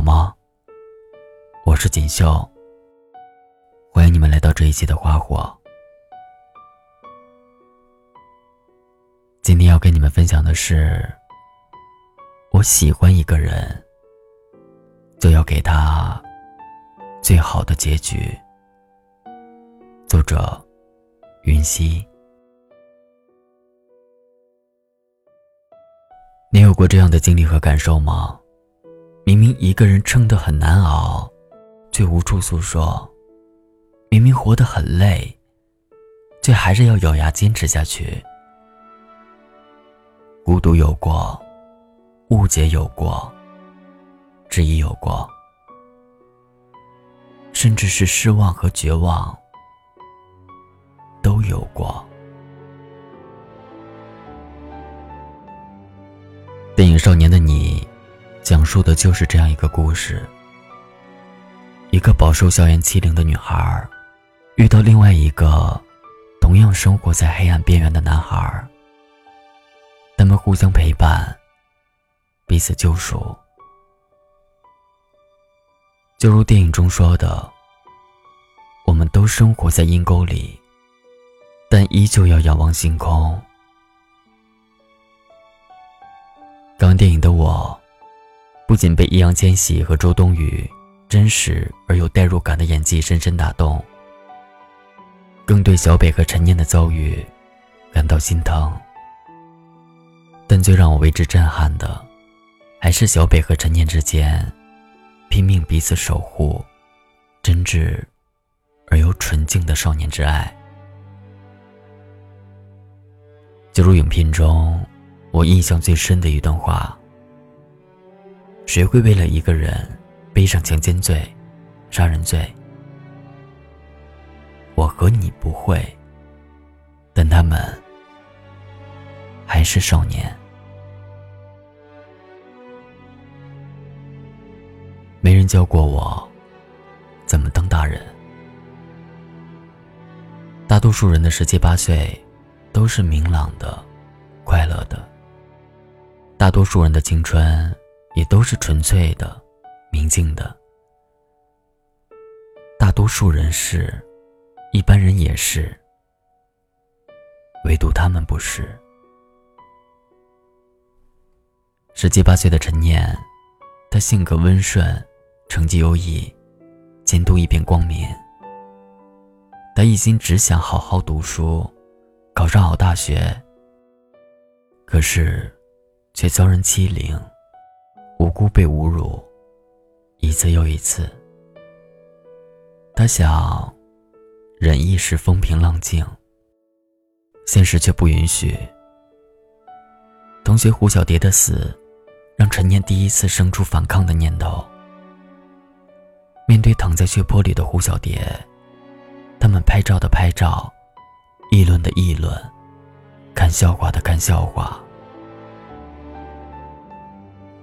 好吗？我是锦绣，欢迎你们来到这一期的花火。今天要跟你们分享的是，我喜欢一个人，就要给他最好的结局。作者：云溪。你有过这样的经历和感受吗？明明一个人撑得很难熬，却无处诉说；明明活得很累，却还是要咬牙坚持下去。孤独有过，误解有过，质疑有过，甚至是失望和绝望都有过。电影《少年的你》讲述的就是这样一个故事：一个饱受校园欺凌的女孩，遇到另外一个同样生活在黑暗边缘的男孩，他们互相陪伴，彼此救赎。就如电影中说的：“我们都生活在阴沟里，但依旧要仰望星空。”看完电影的我，不仅被易烊千玺和周冬雨真实而有代入感的演技深深打动，更对小北和陈念的遭遇感到心疼。但最让我为之震撼的，还是小北和陈念之间拼命彼此守护、真挚而又纯净的少年之爱。就如影片中。我印象最深的一段话：谁会为了一个人背上强奸罪、杀人罪？我和你不会，但他们还是少年。没人教过我怎么当大人。大多数人的十七八岁都是明朗的、快乐的。大多数人的青春也都是纯粹的、明净的。大多数人是，一般人也是，唯独他们不是。十七八岁的陈念，他性格温顺，成绩优异，前途一片光明。他一心只想好好读书，考上好大学。可是。却遭人欺凌，无辜被侮辱，一次又一次。他想忍一时风平浪静，现实却不允许。同学胡小蝶的死，让陈念第一次生出反抗的念头。面对躺在血泊里的胡小蝶，他们拍照的拍照，议论的议论，看笑话的看笑话。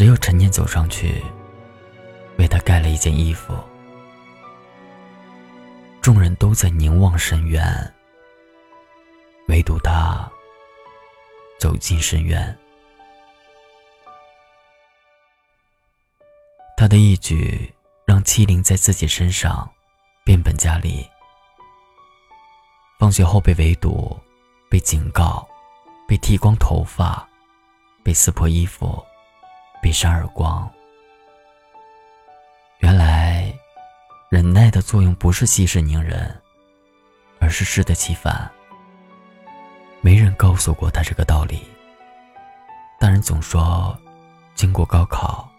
只有陈念走上去，为他盖了一件衣服。众人都在凝望深渊，唯独他走进深渊。他的一举让欺凌在自己身上变本加厉。放学后被围堵，被警告，被剃光头发，被撕破衣服。被扇耳光，原来忍耐的作用不是息事宁人，而是适得其反。没人告诉过他这个道理。大人总说，经过高考，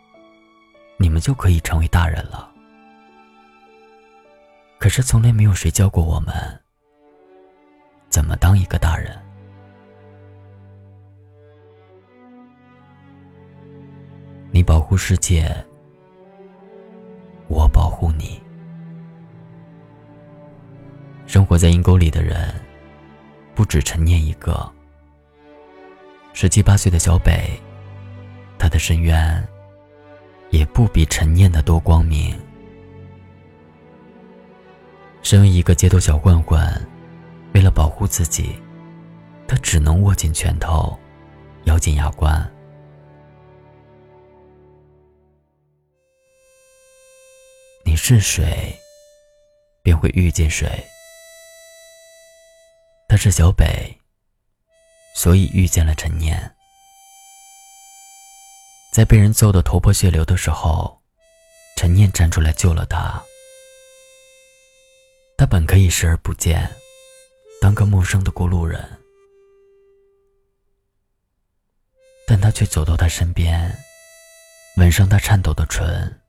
你们就可以成为大人了。可是从来没有谁教过我们，怎么当一个大人。你保护世界，我保护你。生活在阴沟里的人，不止陈念一个。十七八岁的小北，他的深渊也不比陈念的多光明。身为一个街头小混混，为了保护自己，他只能握紧拳头，咬紧牙关。是水，便会遇见水。他是小北，所以遇见了陈念。在被人揍得头破血流的时候，陈念站出来救了他。他本可以视而不见，当个陌生的过路人，但他却走到他身边，吻上他颤抖的唇。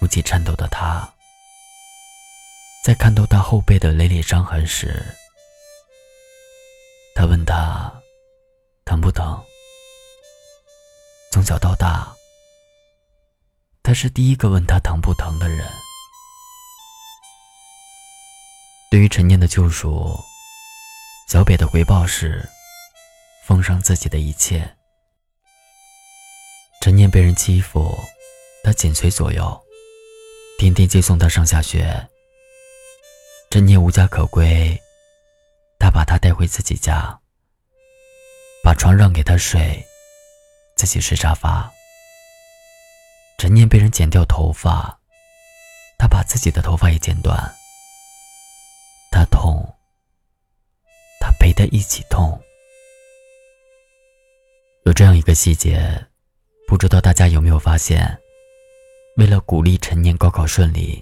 不起颤抖的他，在看到他后背的累累伤痕时，他问他疼不疼。从小到大，他是第一个问他疼不疼的人。对于陈念的救赎，小北的回报是奉上自己的一切。陈念被人欺负，他紧随左右。天天接送他上下学。陈念无家可归，他把他带回自己家，把床让给他睡，自己睡沙发。陈念被人剪掉头发，他把自己的头发也剪断。他痛，他陪他一起痛。有这样一个细节，不知道大家有没有发现？为了鼓励陈念高考顺利，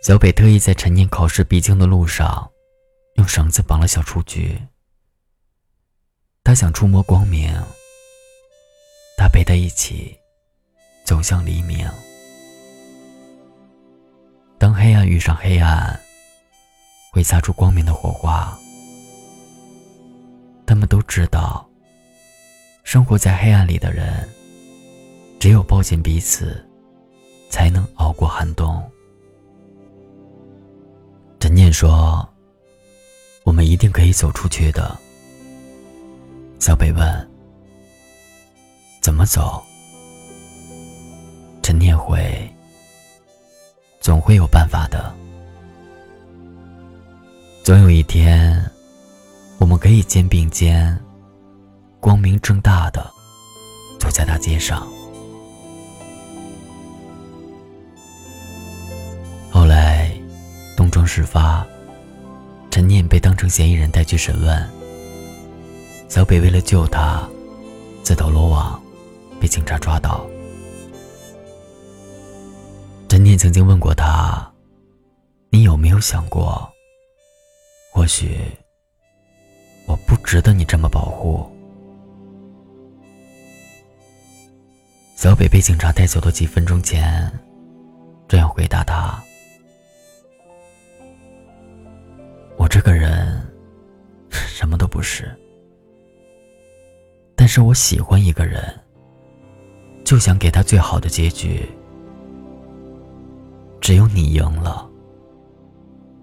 小北特意在陈念考试必经的路上，用绳子绑了小雏菊。他想触摸光明，他陪他一起走向黎明。当黑暗遇上黑暗，会擦出光明的火花。他们都知道，生活在黑暗里的人，只有抱紧彼此。才能熬过寒冬。陈念说：“我们一定可以走出去的。”小北问：“怎么走？”陈念回：“总会有办法的。总有一天，我们可以肩并肩，光明正大的走在大街上。”事发，陈念被当成嫌疑人带去审问。小北为了救他，自投罗网，被警察抓到。陈念曾经问过他：“你有没有想过，或许我不值得你这么保护？”小北被警察带走的几分钟前，这样回答他。这个人什么都不是，但是我喜欢一个人，就想给他最好的结局。只有你赢了，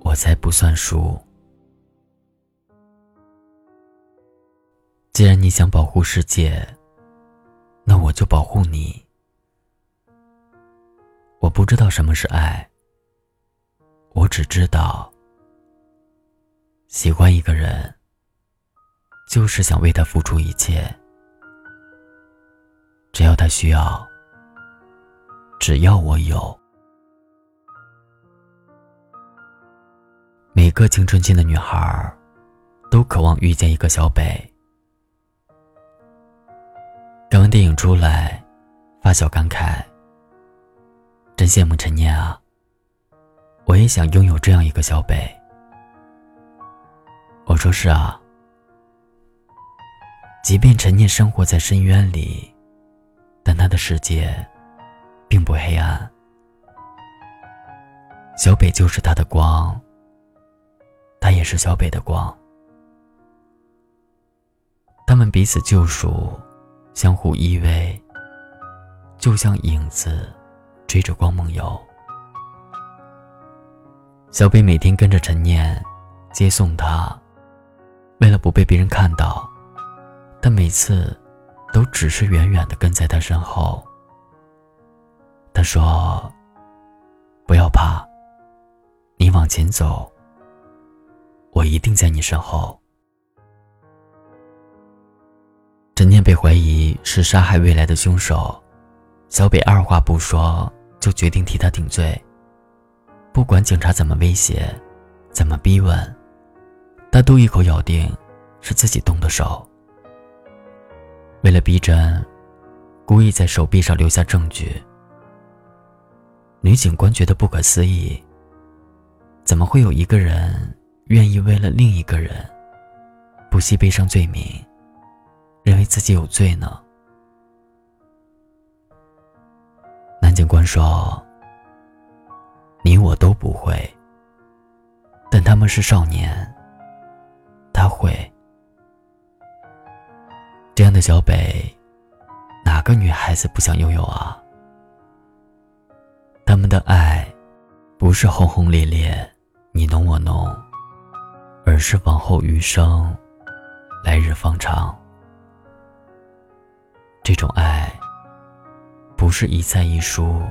我才不算输。既然你想保护世界，那我就保护你。我不知道什么是爱，我只知道。喜欢一个人，就是想为他付出一切。只要他需要，只要我有。每个青春期的女孩，都渴望遇见一个小北。看完电影出来，发小感慨：“真羡慕陈念啊！我也想拥有这样一个小北。”我说是啊，即便陈念生活在深渊里，但他的世界并不黑暗。小北就是他的光，他也是小北的光。他们彼此救赎，相互依偎，就像影子追着光梦游。小北每天跟着陈念接送他。为了不被别人看到，他每次都只是远远的跟在他身后。他说：“不要怕，你往前走，我一定在你身后。”陈念被怀疑是杀害未来的凶手，小北二话不说就决定替他顶罪。不管警察怎么威胁，怎么逼问，他都一口咬定是自己动的手。为了逼真，故意在手臂上留下证据。女警官觉得不可思议：怎么会有一个人愿意为了另一个人不惜背上罪名，认为自己有罪呢？男警官说。你我都不会，但他们是少年，他会。这样的小北，哪个女孩子不想拥有啊？他们的爱，不是轰轰烈烈，你侬我侬，而是往后余生，来日方长。这种爱，不是一菜一蔬。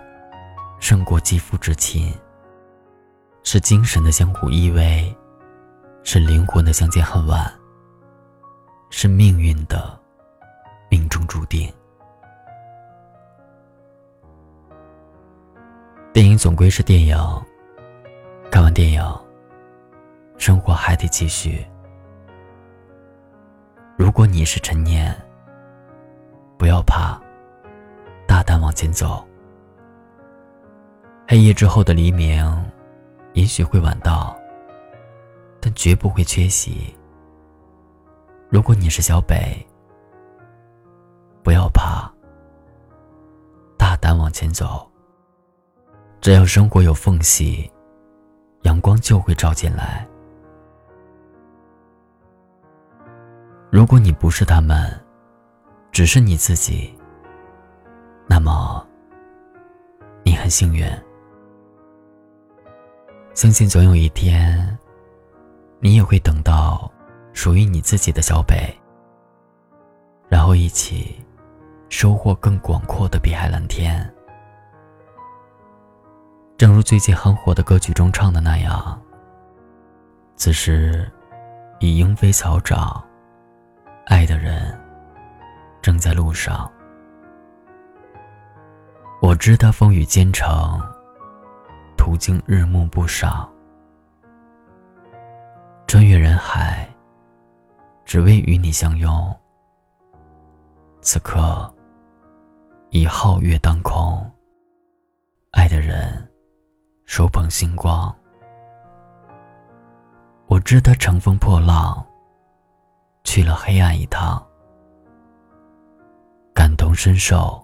胜过肌肤之亲，是精神的相互依偎，是灵魂的相见恨晚，是命运的命中注定。电影总归是电影，看完电影，生活还得继续。如果你是陈年，不要怕，大胆往前走。黑夜之后的黎明，也许会晚到，但绝不会缺席。如果你是小北，不要怕，大胆往前走。只要生活有缝隙，阳光就会照进来。如果你不是他们，只是你自己，那么你很幸运。相信总有一天，你也会等到属于你自己的小北，然后一起收获更广阔的碧海蓝天。正如最近很火的歌曲中唱的那样：“此时已莺飞草长，爱的人正在路上。我知他风雨兼程。”途经日暮不赏，穿越人海，只为与你相拥。此刻已皓月当空，爱的人手捧星光。我知他乘风破浪，去了黑暗一趟，感同身受，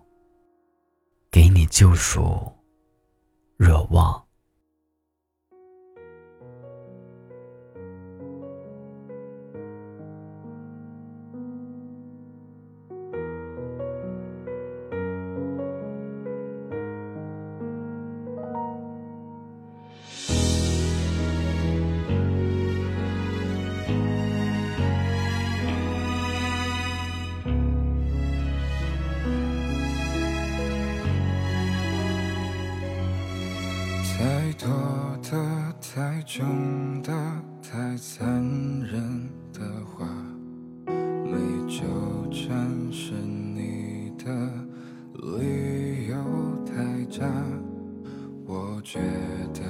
给你救赎，热望。太多的、太重的、太残忍的话，没纠缠是你的理由太假。我觉得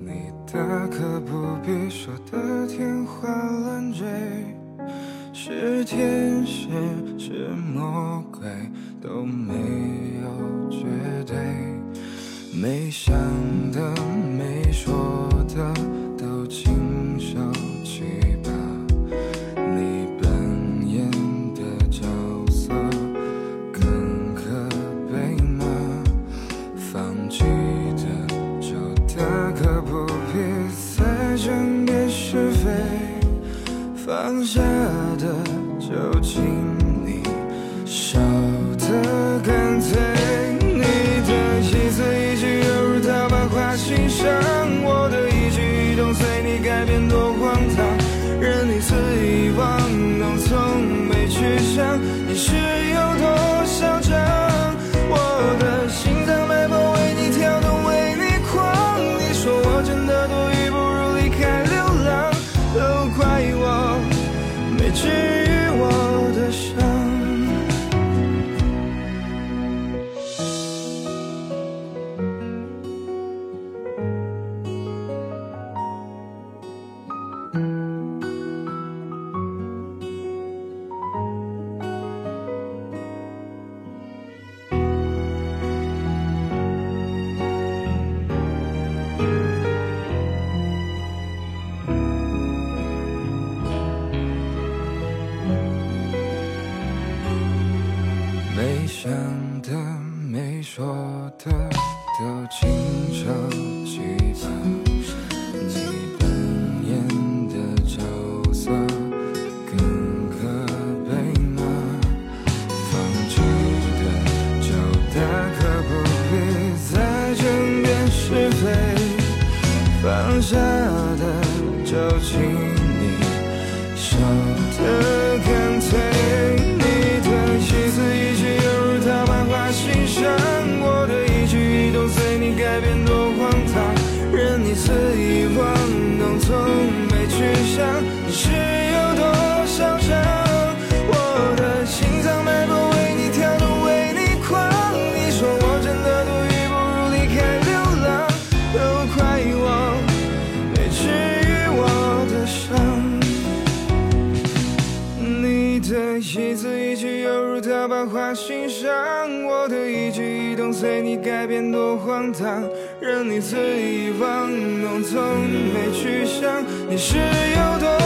你大可不必说的天花乱坠，是天使是魔鬼都没有绝对，没想的改变多荒唐任你肆意玩弄从没去想你是有多嚣张？荒唐任你肆意玩弄从没去想你是有多